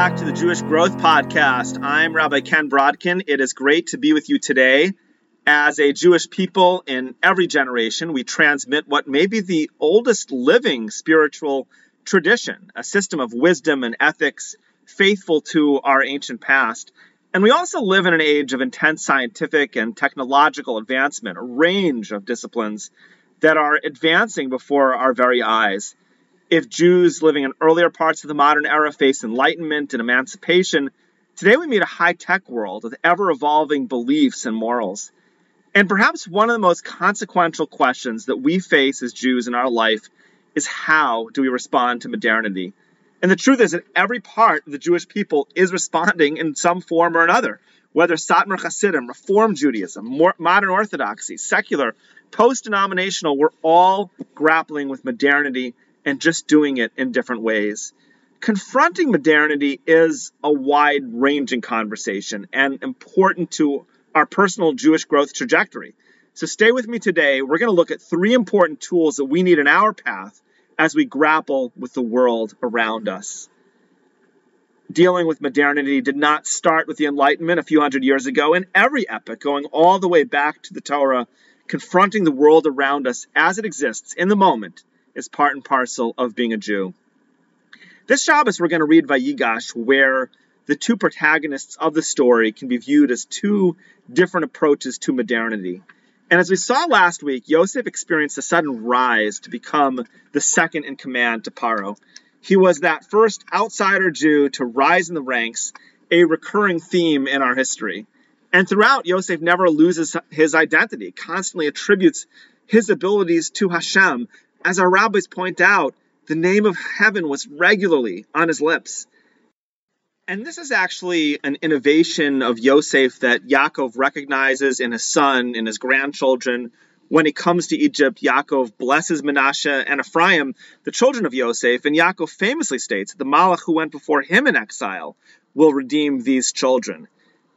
back to the Jewish Growth Podcast. I'm Rabbi Ken Brodkin. It is great to be with you today. As a Jewish people in every generation, we transmit what may be the oldest living spiritual tradition, a system of wisdom and ethics faithful to our ancient past. And we also live in an age of intense scientific and technological advancement, a range of disciplines that are advancing before our very eyes if Jews living in earlier parts of the modern era faced enlightenment and emancipation, today we meet a high tech world with ever evolving beliefs and morals. And perhaps one of the most consequential questions that we face as Jews in our life is how do we respond to modernity? And the truth is that every part of the Jewish people is responding in some form or another, whether Satmar Hasidim, Reform Judaism, modern Orthodoxy, secular, post denominational, we're all grappling with modernity and just doing it in different ways. Confronting modernity is a wide ranging conversation and important to our personal Jewish growth trajectory. So stay with me today. We're going to look at three important tools that we need in our path as we grapple with the world around us. Dealing with modernity did not start with the Enlightenment a few hundred years ago. In every epoch, going all the way back to the Torah, confronting the world around us as it exists in the moment is part and parcel of being a Jew. This Shabbos, we're going to read Vayigash, where the two protagonists of the story can be viewed as two different approaches to modernity. And as we saw last week, Yosef experienced a sudden rise to become the second in command to Paro. He was that first outsider Jew to rise in the ranks, a recurring theme in our history. And throughout, Yosef never loses his identity, constantly attributes his abilities to Hashem, as our rabbis point out, the name of heaven was regularly on his lips. And this is actually an innovation of Yosef that Yaakov recognizes in his son, in his grandchildren. When he comes to Egypt, Yaakov blesses Menashe and Ephraim, the children of Yosef, and Yaakov famously states that the Malach who went before him in exile will redeem these children.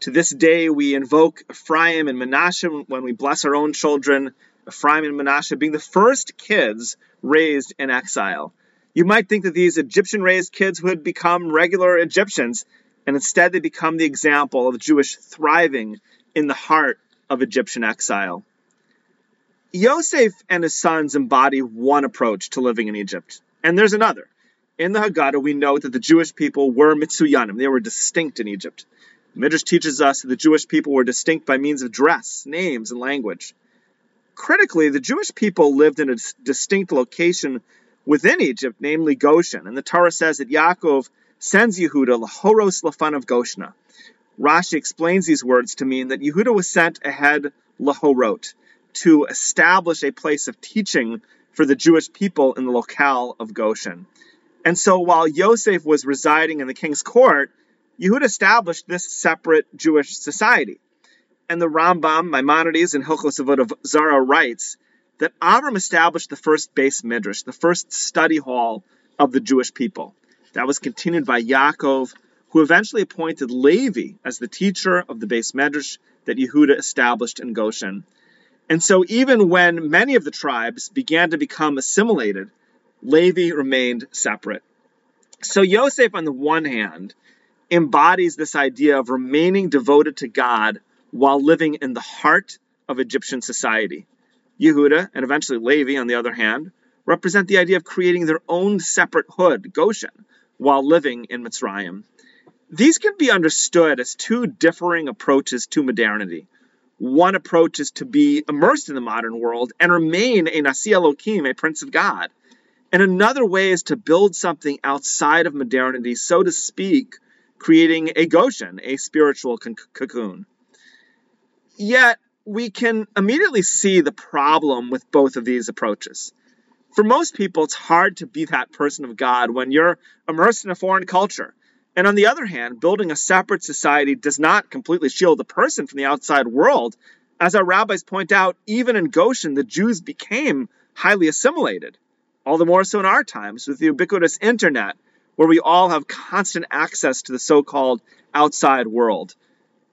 To this day, we invoke Ephraim and Menashe when we bless our own children. Ephraim and Manasseh being the first kids raised in exile. You might think that these Egyptian raised kids would become regular Egyptians, and instead they become the example of Jewish thriving in the heart of Egyptian exile. Yosef and his sons embody one approach to living in Egypt, and there's another. In the Haggadah, we know that the Jewish people were Mitsuyanim, they were distinct in Egypt. Midrash teaches us that the Jewish people were distinct by means of dress, names, and language. Critically, the Jewish people lived in a distinct location within Egypt, namely Goshen. And the Torah says that Yaakov sends Yehuda lahoros lafan of Goshna. Rashi explains these words to mean that Yehuda was sent ahead lahorot to establish a place of teaching for the Jewish people in the locale of Goshen. And so while Yosef was residing in the king's court, Yehuda established this separate Jewish society. And the Rambam, Maimonides, and Hilchos Avodah Zara writes that Avram established the first beis midrash, the first study hall of the Jewish people. That was continued by Yaakov, who eventually appointed Levi as the teacher of the beis midrash that Yehuda established in Goshen. And so, even when many of the tribes began to become assimilated, Levi remained separate. So, Yosef, on the one hand, embodies this idea of remaining devoted to God while living in the heart of Egyptian society. Yehuda and eventually Levi, on the other hand, represent the idea of creating their own separate hood, Goshen, while living in Mitzrayim. These can be understood as two differing approaches to modernity. One approach is to be immersed in the modern world and remain a Nasi Elohim, a Prince of God. And another way is to build something outside of modernity, so to speak, creating a Goshen, a spiritual cocoon. Yet, we can immediately see the problem with both of these approaches. For most people, it's hard to be that person of God when you're immersed in a foreign culture. And on the other hand, building a separate society does not completely shield the person from the outside world. As our rabbis point out, even in Goshen, the Jews became highly assimilated. All the more so in our times with the ubiquitous internet, where we all have constant access to the so called outside world.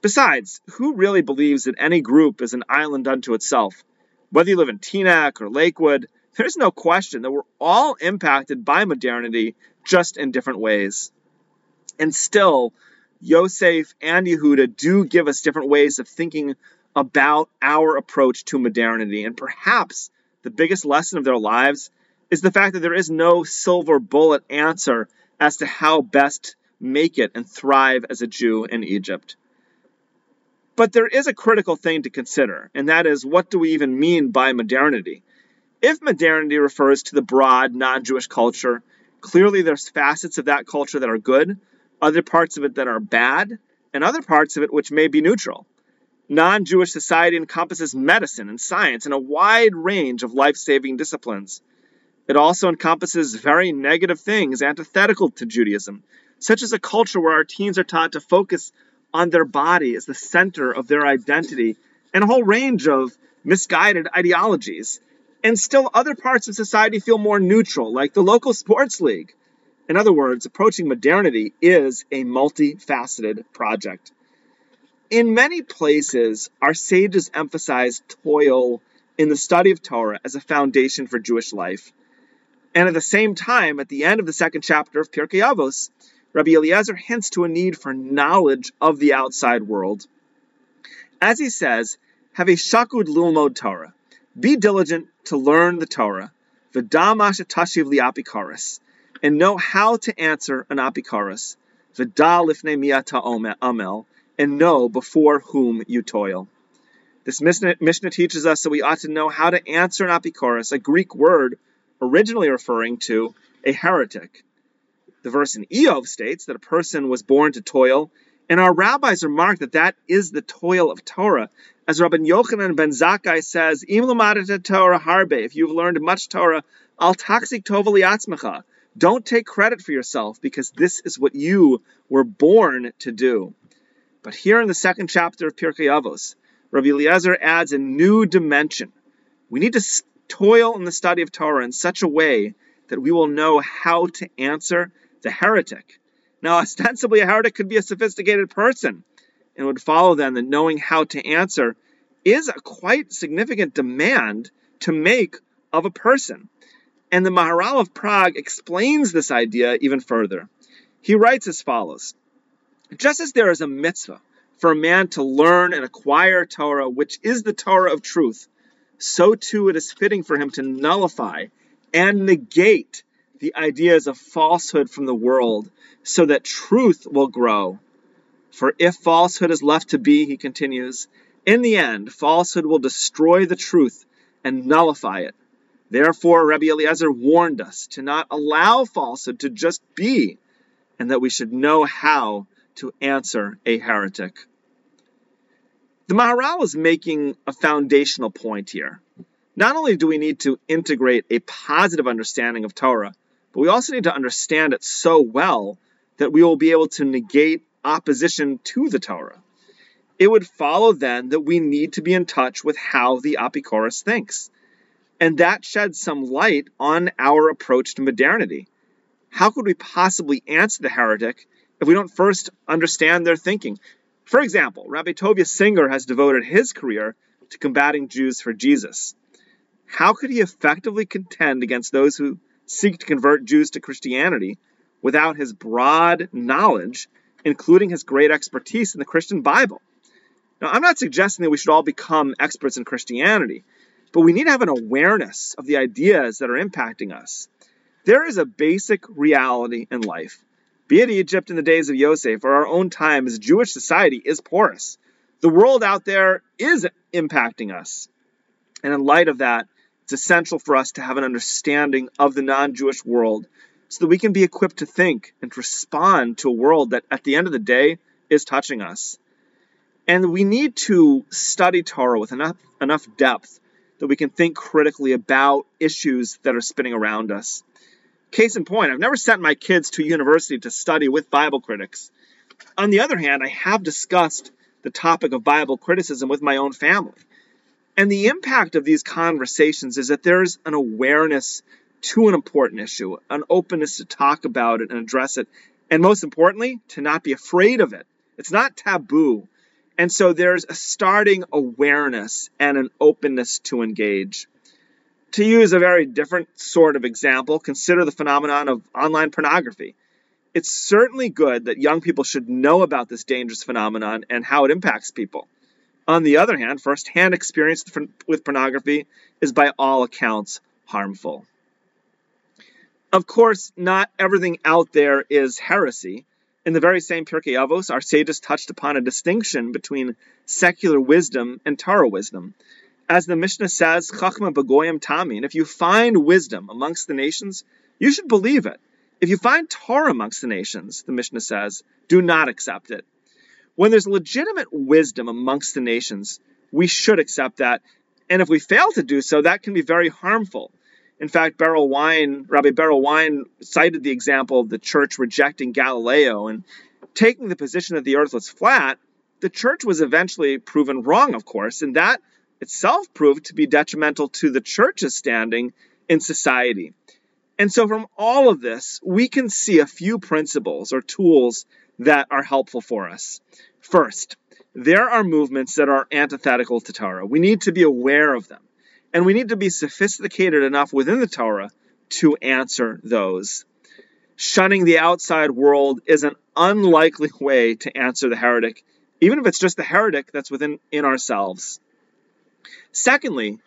Besides, who really believes that any group is an island unto itself? Whether you live in Teaneck or Lakewood, there's no question that we're all impacted by modernity just in different ways. And still, Yosef and Yehuda do give us different ways of thinking about our approach to modernity. And perhaps the biggest lesson of their lives is the fact that there is no silver bullet answer as to how best make it and thrive as a Jew in Egypt. But there is a critical thing to consider, and that is what do we even mean by modernity? If modernity refers to the broad non Jewish culture, clearly there's facets of that culture that are good, other parts of it that are bad, and other parts of it which may be neutral. Non Jewish society encompasses medicine and science and a wide range of life saving disciplines. It also encompasses very negative things antithetical to Judaism, such as a culture where our teens are taught to focus on their body as the center of their identity, and a whole range of misguided ideologies. And still, other parts of society feel more neutral, like the local sports league. In other words, approaching modernity is a multifaceted project. In many places, our sages emphasize toil in the study of Torah as a foundation for Jewish life. And at the same time, at the end of the second chapter of Pirkei Avos, Rabbi Eliezer hints to a need for knowledge of the outside world. As he says, have a shakud lilmod Torah. Be diligent to learn the Torah, v'damash tashiv liapikaris, and know how to answer an apikoros, v'da lifnei miata amel, and know before whom you toil. This Mishnah, Mishnah, teaches us that we ought to know how to answer an apikoros, a Greek word originally referring to a heretic. The verse in Iyov states that a person was born to toil, and our rabbis remark that that is the toil of Torah. As Rabbi Yochanan ben Zakkai says, Im Torah harbe, if you've learned much Torah, al taksik tova Don't take credit for yourself, because this is what you were born to do. But here in the second chapter of Pirkei Avos, Rabbi Eliezer adds a new dimension. We need to toil in the study of Torah in such a way that we will know how to answer the heretic. Now, ostensibly, a heretic could be a sophisticated person, and would follow then that knowing how to answer is a quite significant demand to make of a person. And the Maharal of Prague explains this idea even further. He writes as follows Just as there is a mitzvah for a man to learn and acquire Torah, which is the Torah of truth, so too it is fitting for him to nullify and negate the ideas of falsehood from the world so that truth will grow. For if falsehood is left to be, he continues, in the end, falsehood will destroy the truth and nullify it. Therefore, Rabbi Eliezer warned us to not allow falsehood to just be, and that we should know how to answer a heretic. The Maharal is making a foundational point here. Not only do we need to integrate a positive understanding of Torah, but we also need to understand it so well that we will be able to negate opposition to the Torah. It would follow then that we need to be in touch with how the Apikoros thinks. And that sheds some light on our approach to modernity. How could we possibly answer the heretic if we don't first understand their thinking? For example, Rabbi Tovia Singer has devoted his career to combating Jews for Jesus. How could he effectively contend against those who seek to convert Jews to Christianity without his broad knowledge, including his great expertise in the Christian Bible? Now, I'm not suggesting that we should all become experts in Christianity, but we need to have an awareness of the ideas that are impacting us. There is a basic reality in life be it Egypt in the days of Yosef or our own time as Jewish society is porous. The world out there is impacting us. And in light of that, it's essential for us to have an understanding of the non Jewish world so that we can be equipped to think and respond to a world that at the end of the day is touching us. And we need to study Torah with enough, enough depth that we can think critically about issues that are spinning around us. Case in point, I've never sent my kids to university to study with Bible critics. On the other hand, I have discussed the topic of Bible criticism with my own family. And the impact of these conversations is that there's an awareness to an important issue, an openness to talk about it and address it, and most importantly, to not be afraid of it. It's not taboo. And so there's a starting awareness and an openness to engage. To use a very different sort of example, consider the phenomenon of online pornography. it's certainly good that young people should know about this dangerous phenomenon and how it impacts people. On the other hand, firsthand experience with pornography is by all accounts harmful. Of course, not everything out there is heresy. In the very same Pirkei Avos, our sages touched upon a distinction between secular wisdom and Torah wisdom. As the Mishnah says, Chachma Bagoyim Tamin, if you find wisdom amongst the nations, you should believe it. If you find Torah amongst the nations, the Mishnah says, do not accept it. When there's legitimate wisdom amongst the nations, we should accept that. And if we fail to do so, that can be very harmful. In fact, Berel Wein, Rabbi Berel Wein cited the example of the church rejecting Galileo and taking the position that the earth was flat. The church was eventually proven wrong, of course, and that itself proved to be detrimental to the church's standing in society. And so, from all of this, we can see a few principles or tools that are helpful for us. First, there are movements that are antithetical to Torah. We need to be aware of them. And we need to be sophisticated enough within the Torah to answer those. Shunning the outside world is an unlikely way to answer the heretic, even if it's just the heretic that's within in ourselves. Secondly,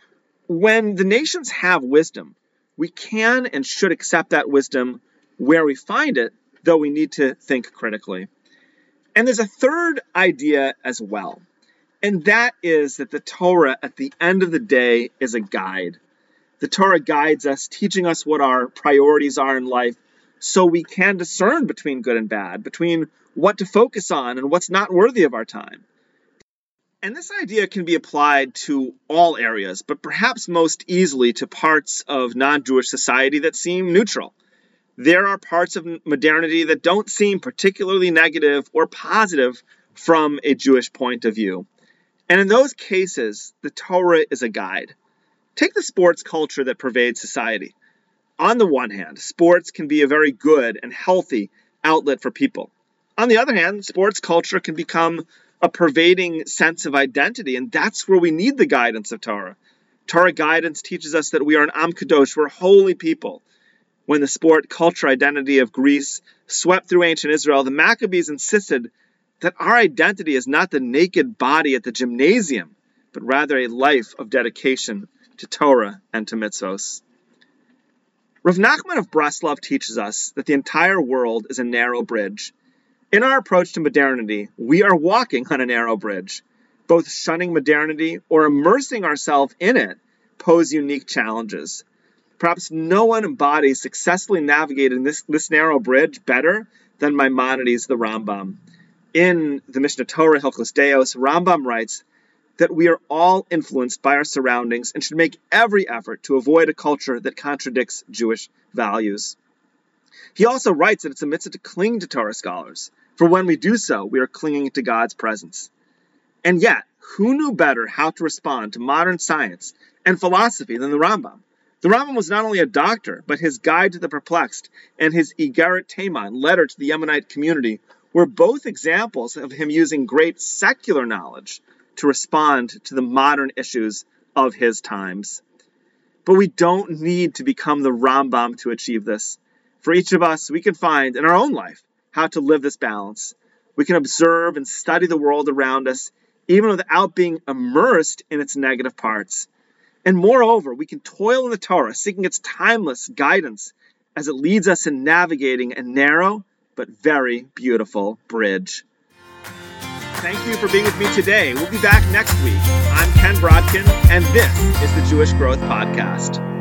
when the nations have wisdom, we can and should accept that wisdom where we find it, though we need to think critically. And there's a third idea as well, and that is that the Torah, at the end of the day, is a guide. The Torah guides us, teaching us what our priorities are in life, so we can discern between good and bad, between what to focus on and what's not worthy of our time. And this idea can be applied to all areas, but perhaps most easily to parts of non Jewish society that seem neutral there are parts of modernity that don't seem particularly negative or positive from a Jewish point of view. And in those cases, the Torah is a guide. Take the sports culture that pervades society. On the one hand, sports can be a very good and healthy outlet for people. On the other hand, sports culture can become a pervading sense of identity, and that's where we need the guidance of Torah. Torah guidance teaches us that we are an Am Kadosh, we're holy people, when the sport culture identity of Greece swept through ancient Israel, the Maccabees insisted that our identity is not the naked body at the gymnasium, but rather a life of dedication to Torah and to mitzvos. Rav Nachman of Breslov teaches us that the entire world is a narrow bridge. In our approach to modernity, we are walking on a narrow bridge. Both shunning modernity or immersing ourselves in it pose unique challenges. Perhaps no one body successfully navigated this, this narrow bridge better than Maimonides the Rambam. In the Mishneh Torah Hilchos Deos, Rambam writes that we are all influenced by our surroundings and should make every effort to avoid a culture that contradicts Jewish values. He also writes that it's a mitzvah to cling to Torah scholars, for when we do so, we are clinging to God's presence. And yet, who knew better how to respond to modern science and philosophy than the Rambam? The Rambam was not only a doctor, but his guide to the perplexed and his Igeret Teiman, letter to the Yemenite community, were both examples of him using great secular knowledge to respond to the modern issues of his times. But we don't need to become the Rambam to achieve this. For each of us, we can find in our own life how to live this balance. We can observe and study the world around us, even without being immersed in its negative parts. And moreover, we can toil in the Torah, seeking its timeless guidance as it leads us in navigating a narrow but very beautiful bridge. Thank you for being with me today. We'll be back next week. I'm Ken Brodkin, and this is the Jewish Growth Podcast.